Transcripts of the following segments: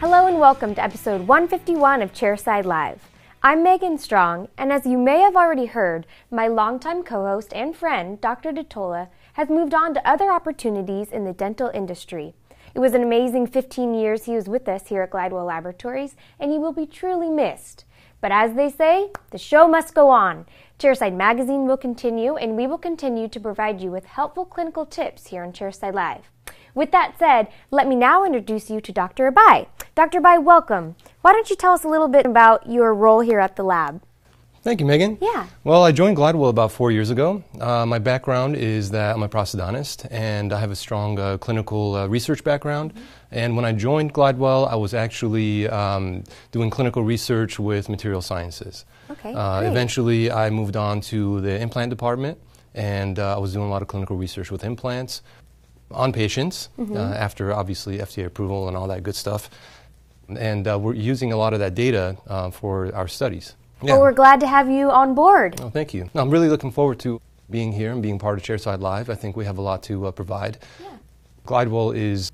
Hello and welcome to episode 151 of Chairside Live. I'm Megan Strong, and as you may have already heard, my longtime co host and friend, Dr. DiTolla, has moved on to other opportunities in the dental industry. It was an amazing 15 years he was with us here at Glidewell Laboratories, and he will be truly missed. But as they say, the show must go on. Chairside Magazine will continue, and we will continue to provide you with helpful clinical tips here on Chairside Live. With that said, let me now introduce you to Dr. Abai. Dr. Abai, welcome. Why don't you tell us a little bit about your role here at the lab? Thank you, Megan. Yeah. Well, I joined Glidewell about four years ago. Uh, my background is that I'm a prosthodontist and I have a strong uh, clinical uh, research background. Mm-hmm. And when I joined Glidewell, I was actually um, doing clinical research with material sciences. Okay. Uh, eventually, I moved on to the implant department and uh, I was doing a lot of clinical research with implants on patients mm-hmm. Uh, after obviously FDA approval and all that good stuff. And we're using a lot of that data for our studies. Yeah. Well, we're glad to have you on board. Oh, thank you. I'm really looking forward to being here and being part of Chairside Live. I think we have a lot to uh, provide. Yeah. Glidewell is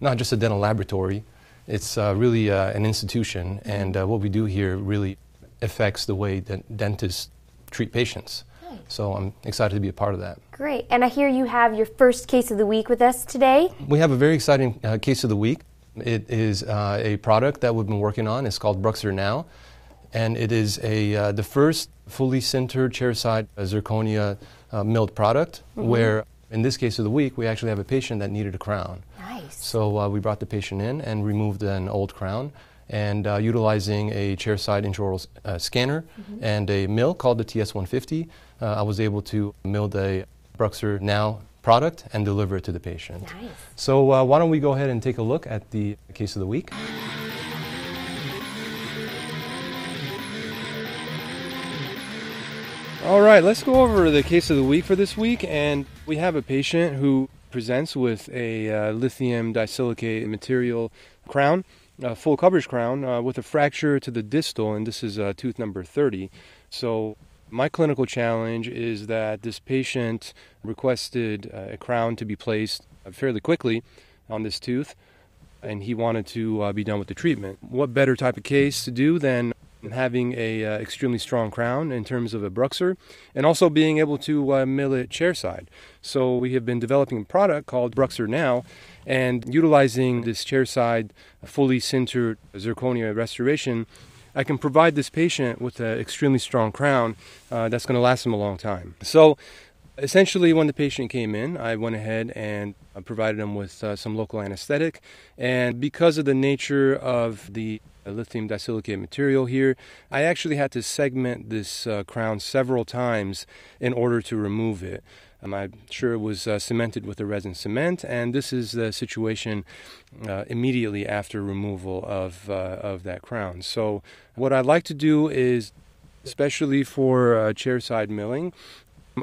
not just a dental laboratory, it's uh, really uh, an institution, mm-hmm. and uh, what we do here really affects the way that dentists treat patients. So I'm excited to be a part of that. Great. And I hear you have your first case of the week with us today. We have a very exciting uh, case of the week. It is uh, a product that we've been working on. It's called BruxZir Now and it is a uh, the first fully sintered chairside zirconia uh, milled product. Mm-hmm. Where in this case of the week, we actually have a patient that needed a crown. Nice. So uh, we brought the patient in and removed an old crown. And uh, utilizing a chairside intraoral uh, scanner mm-hmm. and a mill called the TS150, uh, I was able to mill the BruxZir Now product and deliver it to the patient. Nice. So why don't we go ahead and take a look at the case of the week? All right, let's go over the case of the week for this week. And we have a patient who presents with a uh, lithium disilicate material crown, a full coverage crown, uh, with a fracture to the distal, and this is uh, tooth number 30. So, my clinical challenge is that this patient requested uh, a crown to be placed fairly quickly on this tooth, and he wanted to uh, be done with the treatment. What better type of case to do than having a uh, extremely strong crown in terms of a BruxZir, and also being able to uh, mill it chairside. So we have been developing a product called BruxZir Now, and utilizing this chairside fully sintered zirconia restoration, I can provide this patient with an extremely strong crown uh, that's going to last them a long time. So essentially, when the patient came in, I went ahead and provided them with uh, some local anesthetic. And because of the nature of the lithium disilicate material here. I actually had to segment this uh, crown several times in order to remove it. I'm sure it was uh, cemented with a resin cement, and this is the situation uh, immediately after removal of, uh, of that crown. So, what I'd like to do is, especially for uh, chairside milling,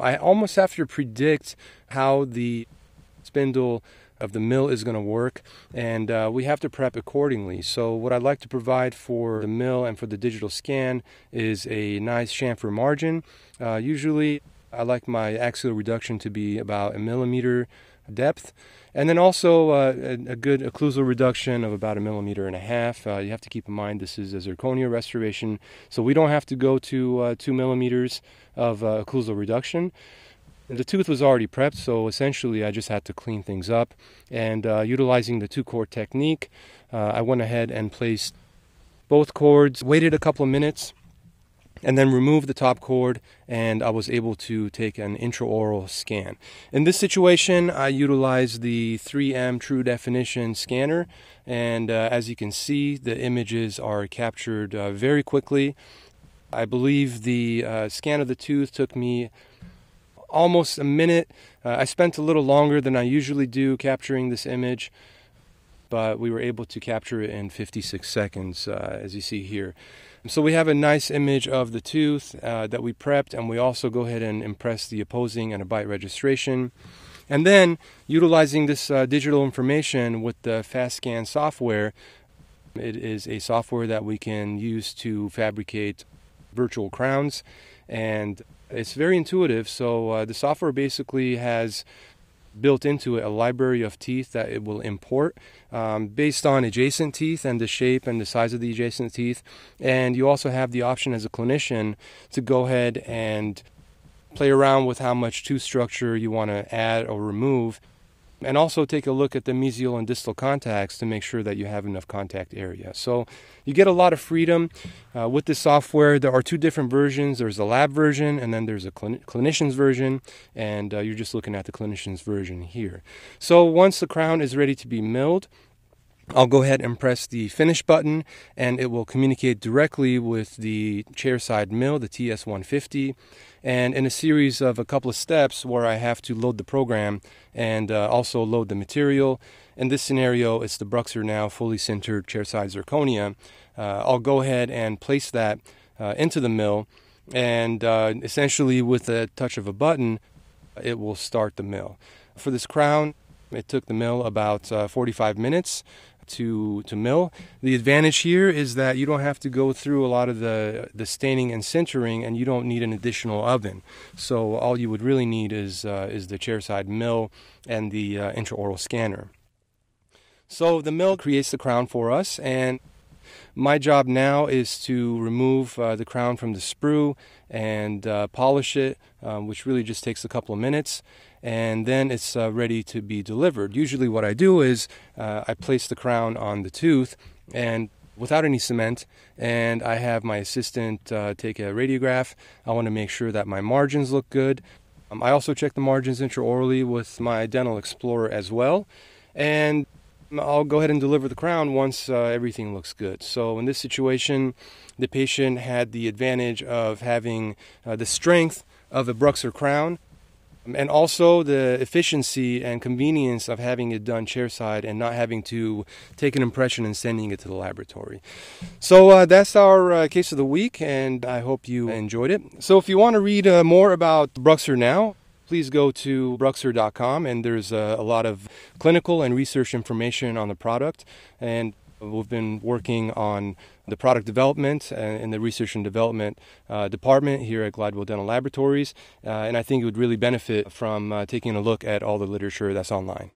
I almost have to predict how the spindle of the mill is going to work, and uh, we have to prep accordingly. So, what I'd like to provide for the mill and for the digital scan is a nice chamfer margin. Uh, usually, I like my axial reduction to be about a millimeter depth. And then also uh, a, a, good occlusal reduction of about a millimeter and a half. Uh, you have to keep in mind this is a zirconia restoration, so we don't have to go to uh, two millimeters of uh, occlusal reduction. The tooth was already prepped, so essentially I just had to clean things up. And uh, utilizing the two chord technique, uh, I went ahead and placed both cords, waited a couple of minutes, and then removed the top cord, and I was able to take an intraoral scan. In this situation, I utilized the 3M True Definition scanner, and uh, as you can see, the images are captured uh, very quickly. I believe the uh, scan of the tooth took me almost a minute. Uh, I spent a little longer than I usually do capturing this image, but we were able to capture it in 56 seconds, uh, as you see here. So we have a nice image of the tooth uh, that we prepped, and we also go ahead and impress the opposing and a bite registration. And then, utilizing this uh, digital information with the FastScan software, it is a software that we can use to fabricate virtual crowns and it's very intuitive. So uh, the software basically has built into it a library of teeth that it will import um, based on adjacent teeth and the shape and the size of the adjacent teeth. And you also have the option as a clinician to go ahead and play around with how much tooth structure you want to add or remove and also take a look at the mesial and distal contacts to make sure that you have enough contact area. So you get a lot of freedom uh, with this software. There are two different versions. There's a lab version and then there's a clinician's version, and uh, you're just looking at the clinician's version here. So once the crown is ready to be milled, I'll go ahead and press the finish button and it will communicate directly with the chairside mill, the TS150, and in a series of a couple of steps where I have to load the program and uh, also load the material. In this scenario, it's the BruxZir now fully sintered chairside zirconia. Uh, I'll go ahead and place that uh, into the mill and uh, essentially with a touch of a button, it will start the mill. For this crown, it took the mill about uh, 45 minutes to to mill. The advantage here is that you don't have to go through a lot of the the staining and sintering, and you don't need an additional oven. So all you would really need is uh, is the chairside mill and the uh, intraoral scanner. So the mill creates the crown for us, and my job now is to remove uh, the crown from the sprue and uh, polish it, um, which really just takes a couple of minutes and then it's uh, ready to be delivered. Usually, what I do is uh, I place the crown on the tooth and without any cement, and I have my assistant uh, take a radiograph. I want to make sure that my margins look good. Um, I also check the margins intraorally with my Dental Explorer as well, and I'll go ahead and deliver the crown once uh, everything looks good. So in this situation, the patient had the advantage of having uh, the strength of a BruxZir crown and also the efficiency and convenience of having it done chairside and not having to take an impression and sending it to the laboratory. So uh, that's our uh, case of the week, and I hope you enjoyed it. So if you want to read uh, more about BruxZir now, please go to bruxzir.com, and there's uh, a lot of clinical and research information on the product. And We've been working on the product development in the research and development uh, department here at Glidewell Dental Laboratories, uh, and I think it would really benefit from uh, taking a look at all the literature that's online.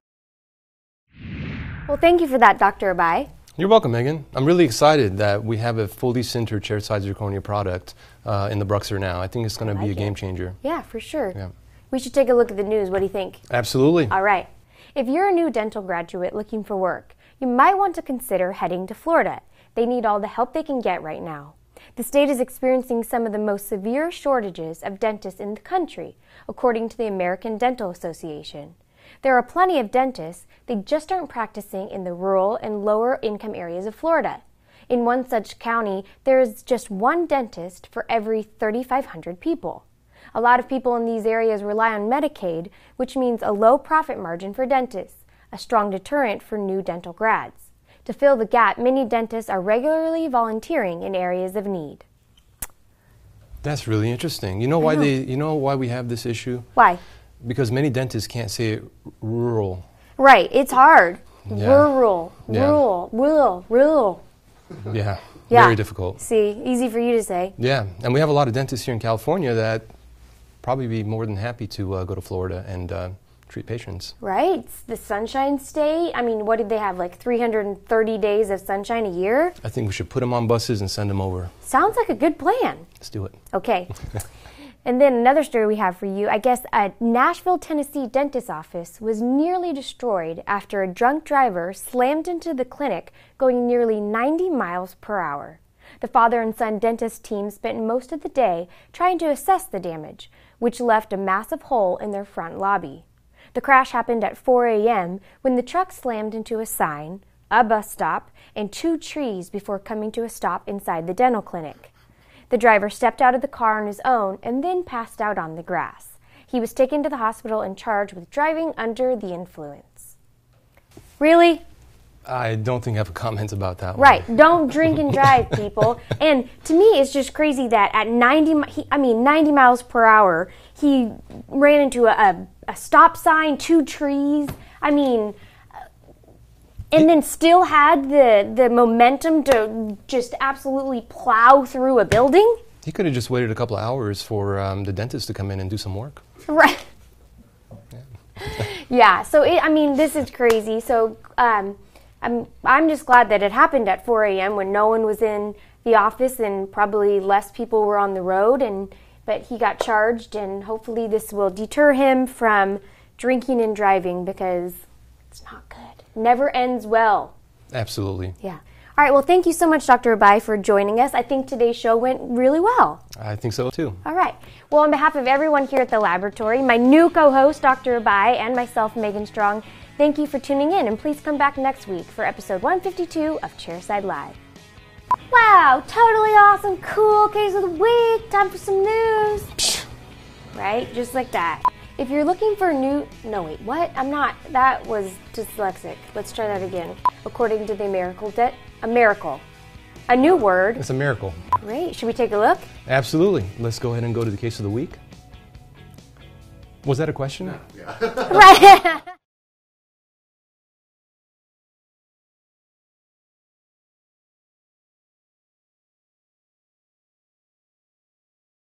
Well, thank you for that, Dr. Abai. You're welcome, Megan. I'm really excited that we have a fully sintered chairside zirconia product uh, in the BruxZir now. I think it's going to be a game changer. Yeah, for sure. Yeah. We should take a look at the news. What do you think? Absolutely. All right. If you're a new dental graduate looking for work, you might want to consider heading to Florida. They need all the help they can get right now. The state is experiencing some of the most severe shortages of dentists in the country, according to the American Dental Association. There are plenty of dentists, they just aren't practicing in the rural and lower income areas of Florida. In one such county, there is just one dentist for every 3,500 people. A lot of people in these areas rely on Medicaid, which means a low profit margin for dentists a strong deterrent for new dental grads. To fill the gap, many dentists are regularly volunteering in areas of need. That's really interesting. You know why know. they you know why we have this issue? Why? Because many dentists can't say rural. Right, it's hard. Yeah. Rural, yeah. rural, rural, rural. Yeah. Yeah. Very difficult. See, easy for you to say. Yeah, and we have a lot of dentists here in California that probably be more than happy to uh, go to Florida and uh, treat patients. Right. The Sunshine State. I mean, what did they have? Like 330 days of sunshine a year? I think we should put them on buses and send them over. Sounds like a good plan. Let's do it. Okay. and then another story we have for you. I guess a Nashville, Tennessee dentist office was nearly destroyed after a drunk driver slammed into the clinic going nearly 90 miles per hour. The father and son dentist team spent most of the day trying to assess the damage, which left a massive hole in their front lobby. The crash happened at 4 a.m. when the truck slammed into a sign, a bus stop, and two trees before coming to a stop inside the dental clinic. The driver stepped out of the car on his own and then passed out on the grass. He was taken to the hospital and charged with driving under the influence. Really? I don't think I have a comment about that. Right. One. Don't drink and drive, people. and to me, it's just crazy that at 90, he, I mean, 90 miles per hour, he ran into a, a, a stop sign, two trees. I mean, and then still had the, the momentum to just absolutely plow through a building. He could have just waited a couple of hours for um, the dentist to come in and do some work. Right. Yeah. Yeah, so it, I mean, this is crazy. So um, I'm I'm just glad that it happened at 4 a.m. when no one was in the office and probably less people were on the road. And but he got charged, and hopefully this will deter him from drinking and driving because it's not good. Never ends well. Absolutely. Yeah. All right. Well, thank you so much, Dr. Abai, for joining us. I think today's show went really well. I think so too. All right. Well, on behalf of everyone here at the laboratory, my new co host, Dr. Abai, and myself, Megan Strong, thank you for tuning in. And please come back next week for episode 152 of Chairside Live. Wow, totally awesome, cool case of the week. Time for some news. Right? Just like that. If you're looking for new. No, wait, what? I'm not. That was dyslexic. Let's try that again. According to the Miracle De- A miracle. A new word. It's a miracle. Great. Should we take a look? Absolutely. Let's go ahead and go to the case of the week. Was that a question? Right.